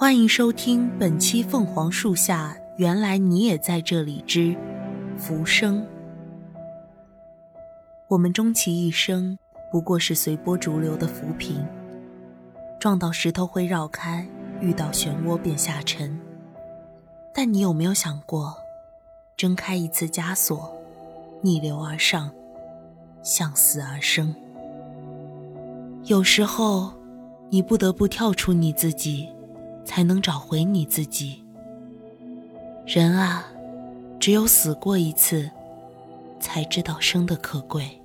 欢迎收听本期《凤凰树下》，原来你也在这里之浮生。我们终其一生，不过是随波逐流的浮萍，撞到石头会绕开，遇到漩涡便下沉。但你有没有想过，挣开一次枷锁，逆流而上，向死而生？有时候，你不得不跳出你自己，才能找回你自己。人啊，只有死过一次，才知道生的可贵。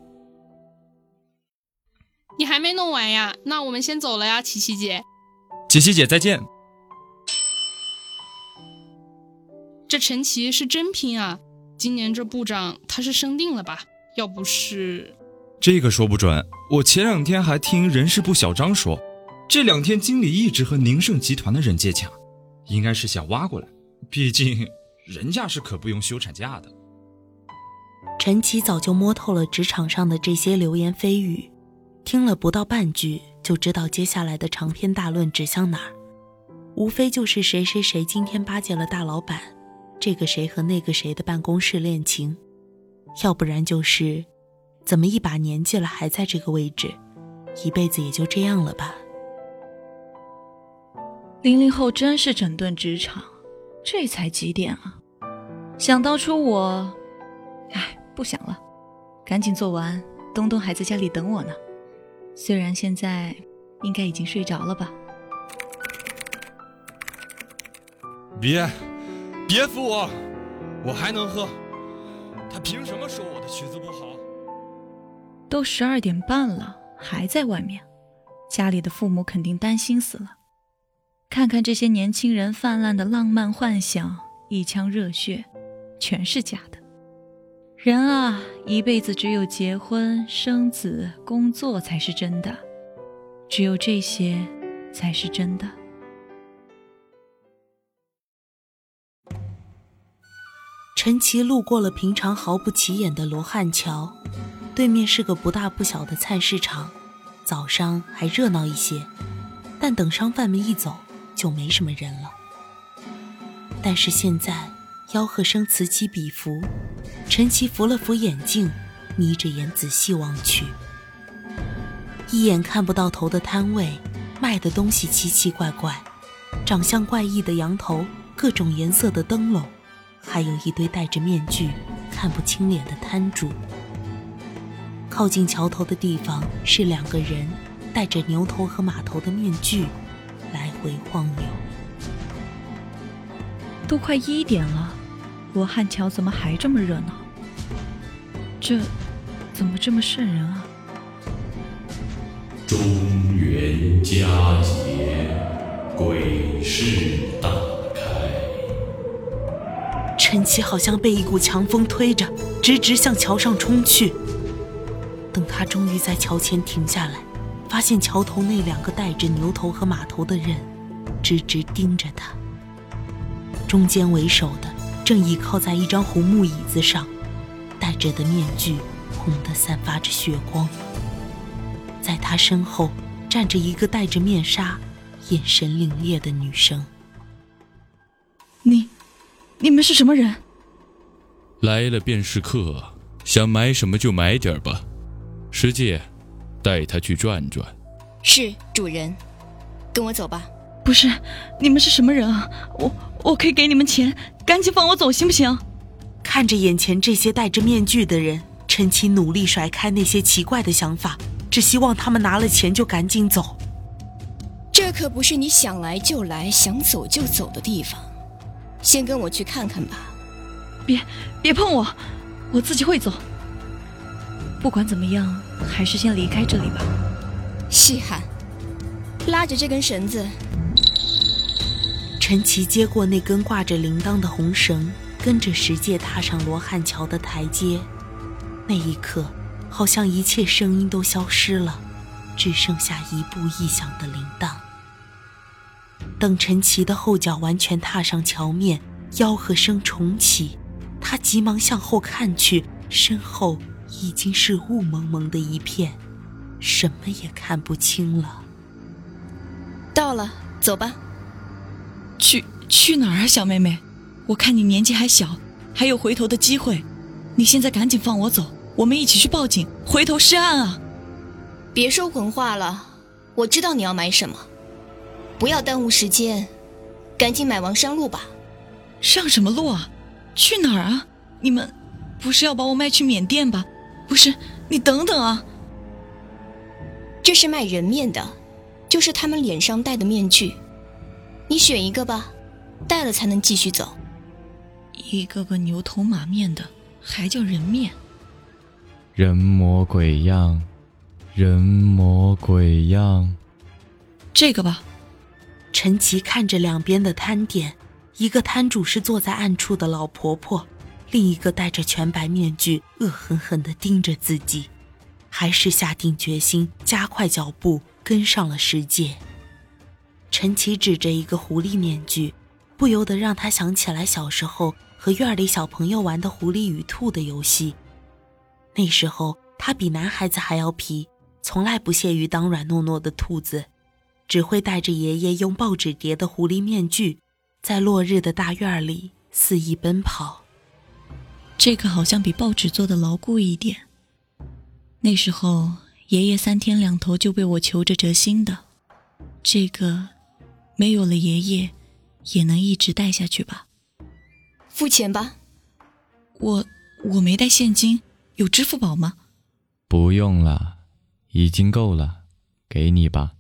你还没弄完呀？那我们先走了呀，琪琪姐。琪琪姐再见。这陈奇是真拼啊！今年这部长他是生定了吧？要不是……这个说不准。我前两天还听人事部小张说，这两天经理一直和宁盛集团的人接洽，应该是想挖过来。毕竟人家是可不用休产假的。陈奇早就摸透了职场上的这些流言蜚语。听了不到半句，就知道接下来的长篇大论指向哪儿，无非就是谁谁谁今天巴结了大老板，这个谁和那个谁的办公室恋情，要不然就是，怎么一把年纪了还在这个位置，一辈子也就这样了吧。零零后真是整顿职场，这才几点啊？想当初我，哎，不想了，赶紧做完，东东还在家里等我呢。虽然现在应该已经睡着了吧？别，别扶我，我还能喝。他凭什么说我的曲子不好？都十二点半了，还在外面，家里的父母肯定担心死了。看看这些年轻人泛滥的浪漫幻想，一腔热血，全是假的。人啊，一辈子只有结婚、生子、工作才是真的，只有这些才是真的。陈奇路过了平常毫不起眼的罗汉桥，对面是个不大不小的菜市场，早上还热闹一些，但等商贩们一走，就没什么人了。但是现在，吆喝声此起彼伏。陈奇扶了扶眼镜，眯着眼仔细望去，一眼看不到头的摊位，卖的东西奇奇怪怪，长相怪异的羊头，各种颜色的灯笼，还有一堆戴着面具、看不清脸的摊主。靠近桥头的地方是两个人，戴着牛头和马头的面具，来回晃悠。都快一点了。罗汉桥怎么还这么热闹？这怎么这么瘆人啊？中元佳节，鬼市大开。陈奇好像被一股强风推着，直直向桥上冲去。等他终于在桥前停下来，发现桥头那两个戴着牛头和马头的人，直直盯着他。中间为首的。正倚靠在一张红木椅子上，戴着的面具红得散发着血光。在他身后站着一个戴着面纱、眼神凛冽的女生。你，你们是什么人？来了便是客，想买什么就买点吧。师姐，带他去转转。是主人，跟我走吧。不是，你们是什么人啊？我我可以给你们钱。赶紧放我走，行不行？看着眼前这些戴着面具的人，陈奇努力甩开那些奇怪的想法，只希望他们拿了钱就赶紧走。这可不是你想来就来、想走就走的地方，先跟我去看看吧。别，别碰我，我自己会走。不管怎么样，还是先离开这里吧。稀罕，拉着这根绳子。陈奇接过那根挂着铃铛的红绳，跟着石界踏上罗汉桥的台阶。那一刻，好像一切声音都消失了，只剩下一步一响的铃铛。等陈奇的后脚完全踏上桥面，吆喝声重启，他急忙向后看去，身后已经是雾蒙蒙的一片，什么也看不清了。到了，走吧。去去哪儿啊，小妹妹？我看你年纪还小，还有回头的机会。你现在赶紧放我走，我们一起去报警，回头是岸啊！别说混话了，我知道你要买什么，不要耽误时间，赶紧买王山路吧。上什么路啊？去哪儿啊？你们不是要把我卖去缅甸吧？不是，你等等啊！这是卖人面的，就是他们脸上戴的面具，你选一个吧，戴了才能继续走。一个个牛头马面的。还叫人面，人模鬼样，人模鬼样。这个吧。陈奇看着两边的摊点，一个摊主是坐在暗处的老婆婆，另一个戴着全白面具，恶狠狠地盯着自己，还是下定决心加快脚步跟上了世界。陈奇指着一个狐狸面具，不由得让他想起来小时候。和院里小朋友玩的狐狸与兔的游戏，那时候他比男孩子还要皮，从来不屑于当软糯糯的兔子，只会戴着爷爷用报纸叠的狐狸面具，在落日的大院里肆意奔跑。这个好像比报纸做的牢固一点。那时候爷爷三天两头就被我求着折新的，这个没有了爷爷，也能一直戴下去吧。付钱吧，我我没带现金，有支付宝吗？不用了，已经够了，给你吧。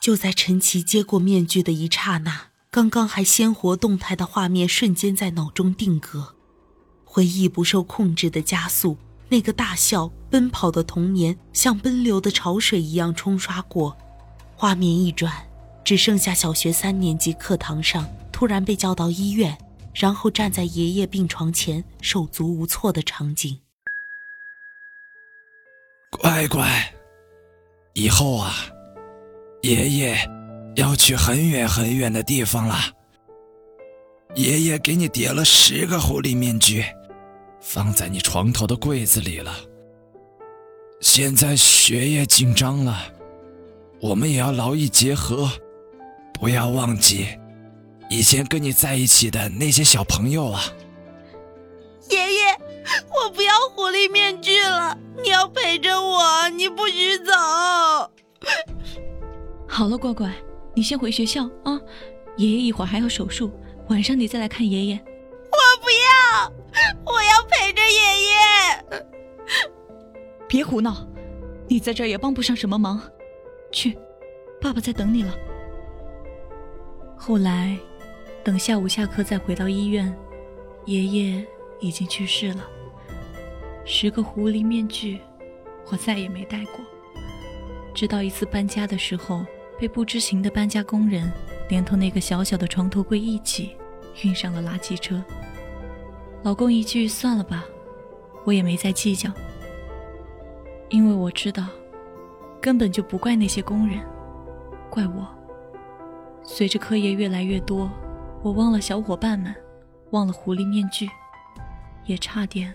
就在陈奇接过面具的一刹那，刚刚还鲜活动态的画面瞬间在脑中定格，回忆不受控制的加速，那个大笑奔跑的童年像奔流的潮水一样冲刷过，画面一转，只剩下小学三年级课堂上。突然被叫到医院，然后站在爷爷病床前手足无措的场景。乖乖，以后啊，爷爷要去很远很远的地方了。爷爷给你叠了十个狐狸面具，放在你床头的柜子里了。现在学业紧张了，我们也要劳逸结合，不要忘记。以前跟你在一起的那些小朋友啊，爷爷，我不要狐狸面具了，你要陪着我，你不许走。好了，乖乖，你先回学校啊，爷爷一会儿还要手术，晚上你再来看爷爷。我不要，我要陪着爷爷。别胡闹，你在这儿也帮不上什么忙，去，爸爸在等你了。后来。等下午下课再回到医院，爷爷已经去世了。十个狐狸面具，我再也没戴过。直到一次搬家的时候，被不知情的搬家工人连同那个小小的床头柜一起运上了垃圾车。老公一句“算了吧”，我也没再计较，因为我知道，根本就不怪那些工人，怪我。随着课业越来越多。我忘了小伙伴们，忘了狐狸面具，也差点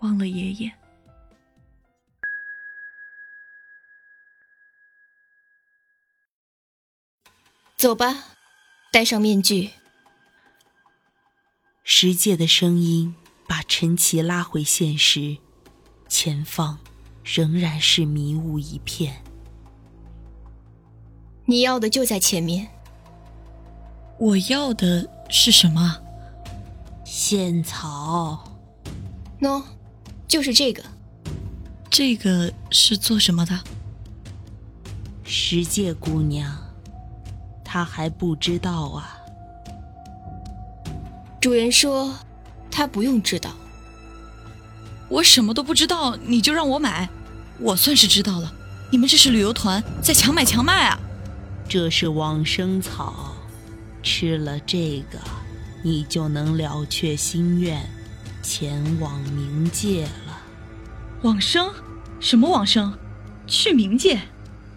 忘了爷爷。走吧，戴上面具。石界的声音把陈奇拉回现实，前方仍然是迷雾一片。你要的就在前面。我要的是什么？仙草。喏，就是这个。这个是做什么的？石界姑娘，她还不知道啊。主人说，他不用知道。我什么都不知道，你就让我买？我算是知道了。你们这是旅游团，在强买强卖啊！这是往生草。吃了这个，你就能了却心愿，前往冥界了。往生？什么往生？去冥界？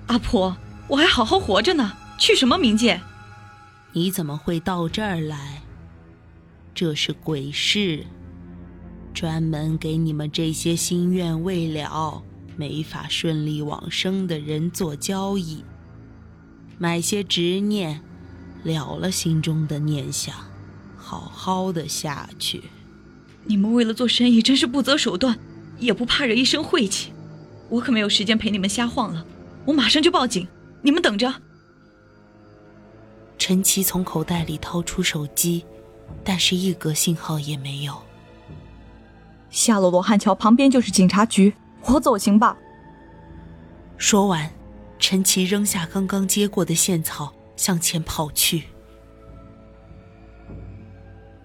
阿婆，我还好好活着呢，去什么冥界？你怎么会到这儿来？这是鬼市，专门给你们这些心愿未了、没法顺利往生的人做交易，买些执念。了了心中的念想，好好的下去。你们为了做生意真是不择手段，也不怕惹一身晦气。我可没有时间陪你们瞎晃了，我马上就报警，你们等着。陈奇从口袋里掏出手机，但是一格信号也没有。下了罗汉桥旁边就是警察局，我走行吧。说完，陈奇扔下刚刚接过的线草，向前跑去。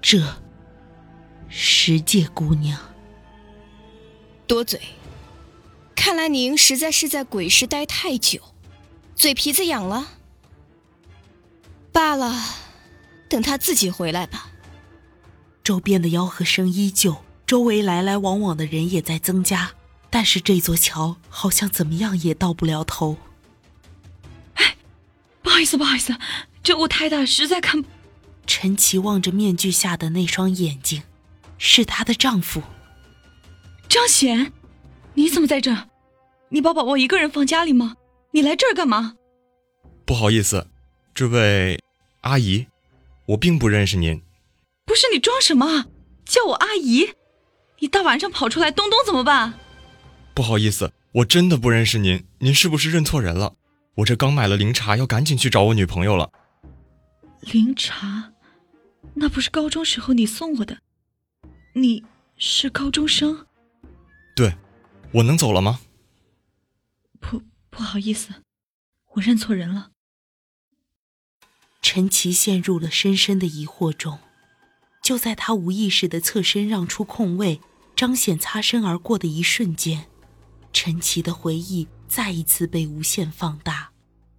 这，十界姑娘，多嘴。看来您实在是在鬼市待太久，嘴皮子痒了。罢了，等他自己回来吧。周边的吆喝声依旧，周围来来往往的人也在增加，但是这座桥好像怎么样也到不了头。哎，不好意思，不好意思，这雾太大，实在看。陈奇望着面具下的那双眼睛，是她的丈夫张显。你怎么在这？你把宝宝一个人放家里吗？你来这儿干嘛？不好意思，这位阿姨，我并不认识您。不是你装什么？叫我阿姨？你大晚上跑出来，东东怎么办？不好意思，我真的不认识您。您是不是认错人了？我这刚买了灵茶，要赶紧去找我女朋友了。灵茶？那不是高中时候你送我的？你是高中生？对，我能走了吗？不，不好意思，我认错人了。陈奇陷入了深深的疑惑中。就在他无意识的侧身让出空位，张显擦身而过的一瞬间，陈奇的回忆再一次被无限放大，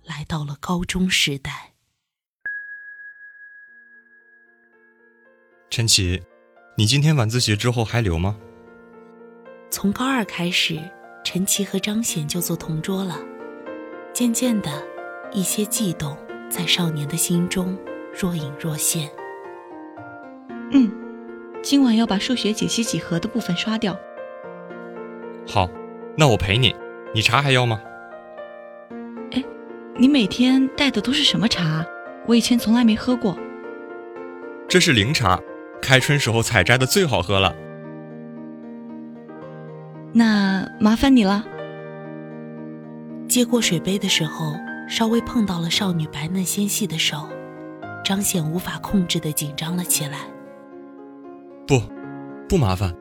来到了高中时代。陈奇，你今天晚自习之后还留吗？从高二开始，陈奇和张显就做同桌了。渐渐的，一些悸动在少年的心中若隐若现。嗯，今晚要把数学解析几何的部分刷掉。好，那我陪你。你茶还要吗？哎，你每天带的都是什么茶？我以前从来没喝过。这是灵茶，开春时候采摘的，最好喝了。那麻烦你了。接过水杯的时候，稍微碰到了少女白嫩纤细的手，张显无法控制的紧张了起来。不，不麻烦。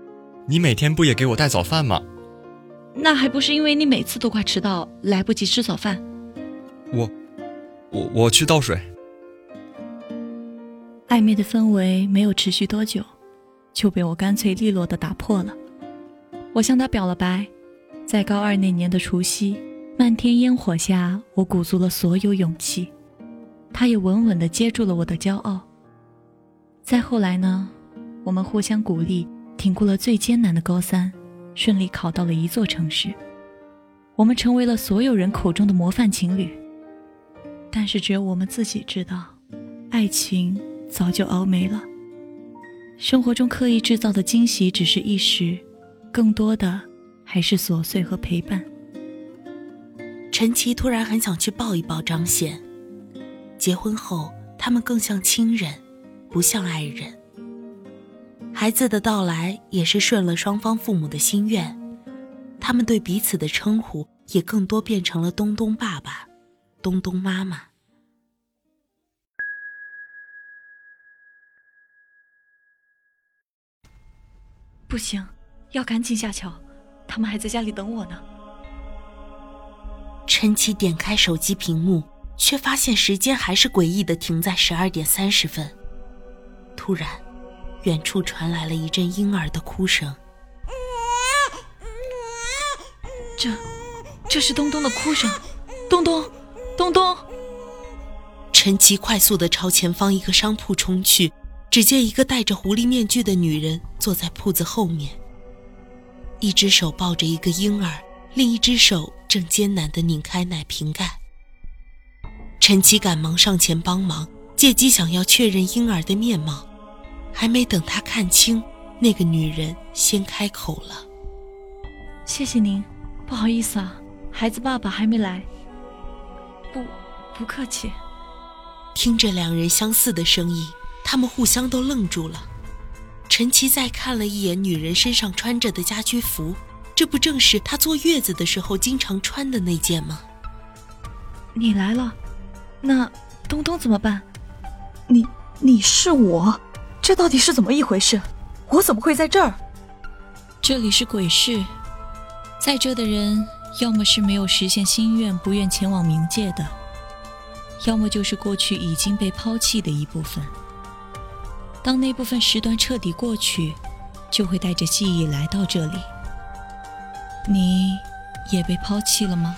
你每天不也给我带早饭吗？那还不是因为你每次都快迟到，来不及吃早饭。我，我我去倒水。暧昧的氛围没有持续多久，就被我干脆利落的打破了。我向他表了白，在高二那年的除夕，漫天烟火下，我鼓足了所有勇气，他也稳稳的接住了我的骄傲。再后来呢？我们互相鼓励，挺过了最艰难的高三，顺利考到了一座城市。我们成为了所有人口中的模范情侣。但是只有我们自己知道，爱情早就熬没了。生活中刻意制造的惊喜只是一时，更多的还是琐碎和陪伴。陈奇突然很想去抱一抱张显。结婚后，他们更像亲人，不像爱人。孩子的到来也是顺了双方父母的心愿，他们对彼此的称呼也更多变成了“东东爸爸”“东东妈妈”。不行，要赶紧下桥，他们还在家里等我呢。陈奇点开手机屏幕，却发现时间还是诡异的停在十二点三十分。突然。远处传来了一阵婴儿的哭声。这，这是东东的哭声。东东，东东！陈奇快速的朝前方一个商铺冲去，只见一个戴着狐狸面具的女人坐在铺子后面，一只手抱着一个婴儿，另一只手正艰难地拧开奶瓶盖。陈奇赶忙上前帮忙，借机想要确认婴儿的面貌。还没等他看清，那个女人先开口了：“谢谢您，不好意思啊，孩子爸爸还没来。”“不，不客气。”听着两人相似的声音，他们互相都愣住了。陈奇再看了一眼女人身上穿着的家居服，这不正是她坐月子的时候经常穿的那件吗？你来了，那东东怎么办？你你是我，这到底是怎么一回事？我怎么会在这儿？这里是鬼市，在这的人要么是没有实现心愿，不愿前往冥界的，要么就是过去已经被抛弃的一部分。当那部分时段彻底过去，就会带着记忆来到这里。你也被抛弃了吗？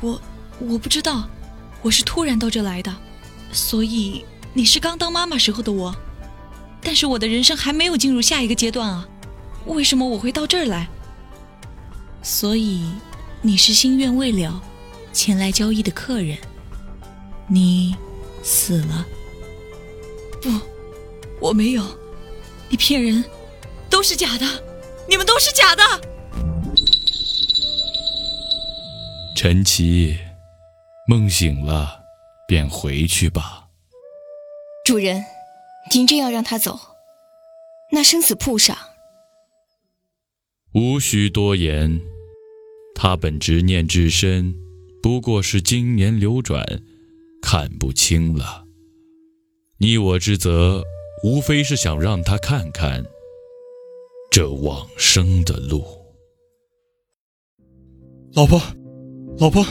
我我不知道，我是突然到这来的，所以你是刚当妈妈时候的我，但是我的人生还没有进入下一个阶段啊，为什么我会到这儿来？所以你是心愿未了，前来交易的客人，你死了。不，我没有，你骗人，都是假的，你们都是假的。陈奇，梦醒了，便回去吧。主人，您真要让他走，那生死簿上无需多言，他本执念至深，不过是经年流转，看不清了。你我之责，无非是想让他看看这往生的路。老婆，老婆，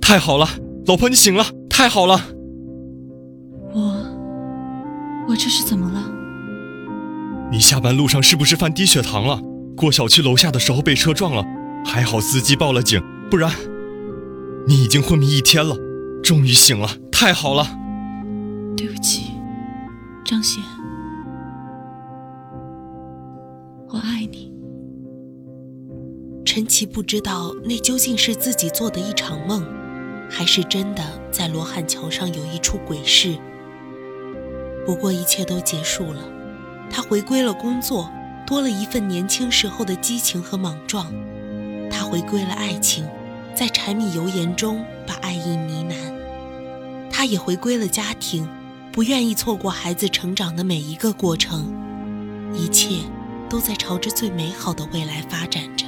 太好了！老婆，你醒了，太好了！我，我这是怎么了？你下班路上是不是犯低血糖了？过小区楼下的时候被车撞了，还好司机报了警，不然你已经昏迷一天了。终于醒了，太好了！对不起。张贤，我爱你。陈奇不知道那究竟是自己做的一场梦，还是真的在罗汉桥上有一处鬼市。不过一切都结束了，他回归了工作，多了一份年轻时候的激情和莽撞。他回归了爱情，在柴米油盐中把爱意呢喃。他也回归了家庭。不愿意错过孩子成长的每一个过程，一切都在朝着最美好的未来发展着。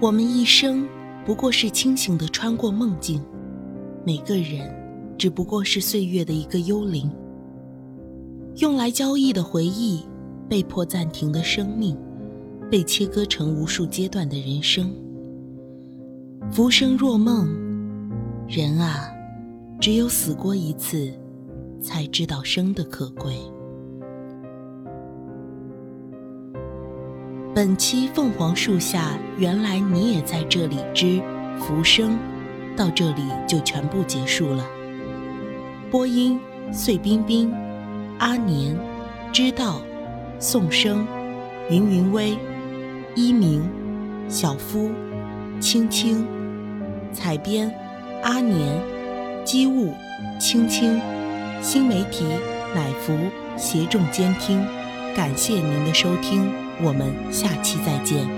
我们一生不过是清醒地穿过梦境，每个人只不过是岁月的一个幽灵。用来交易的回忆，被迫暂停的生命，被切割成无数阶段的人生。浮生若梦，人啊。只有死过一次，才知道生的可贵。本期《凤凰树下》，原来你也在这里之浮生，到这里就全部结束了。播音：碎冰冰、阿年、知道、宋生、云云微、一鸣、小夫、青青、采编：阿年。机务，青青，新媒体，乃福协众监听，感谢您的收听，我们下期再见。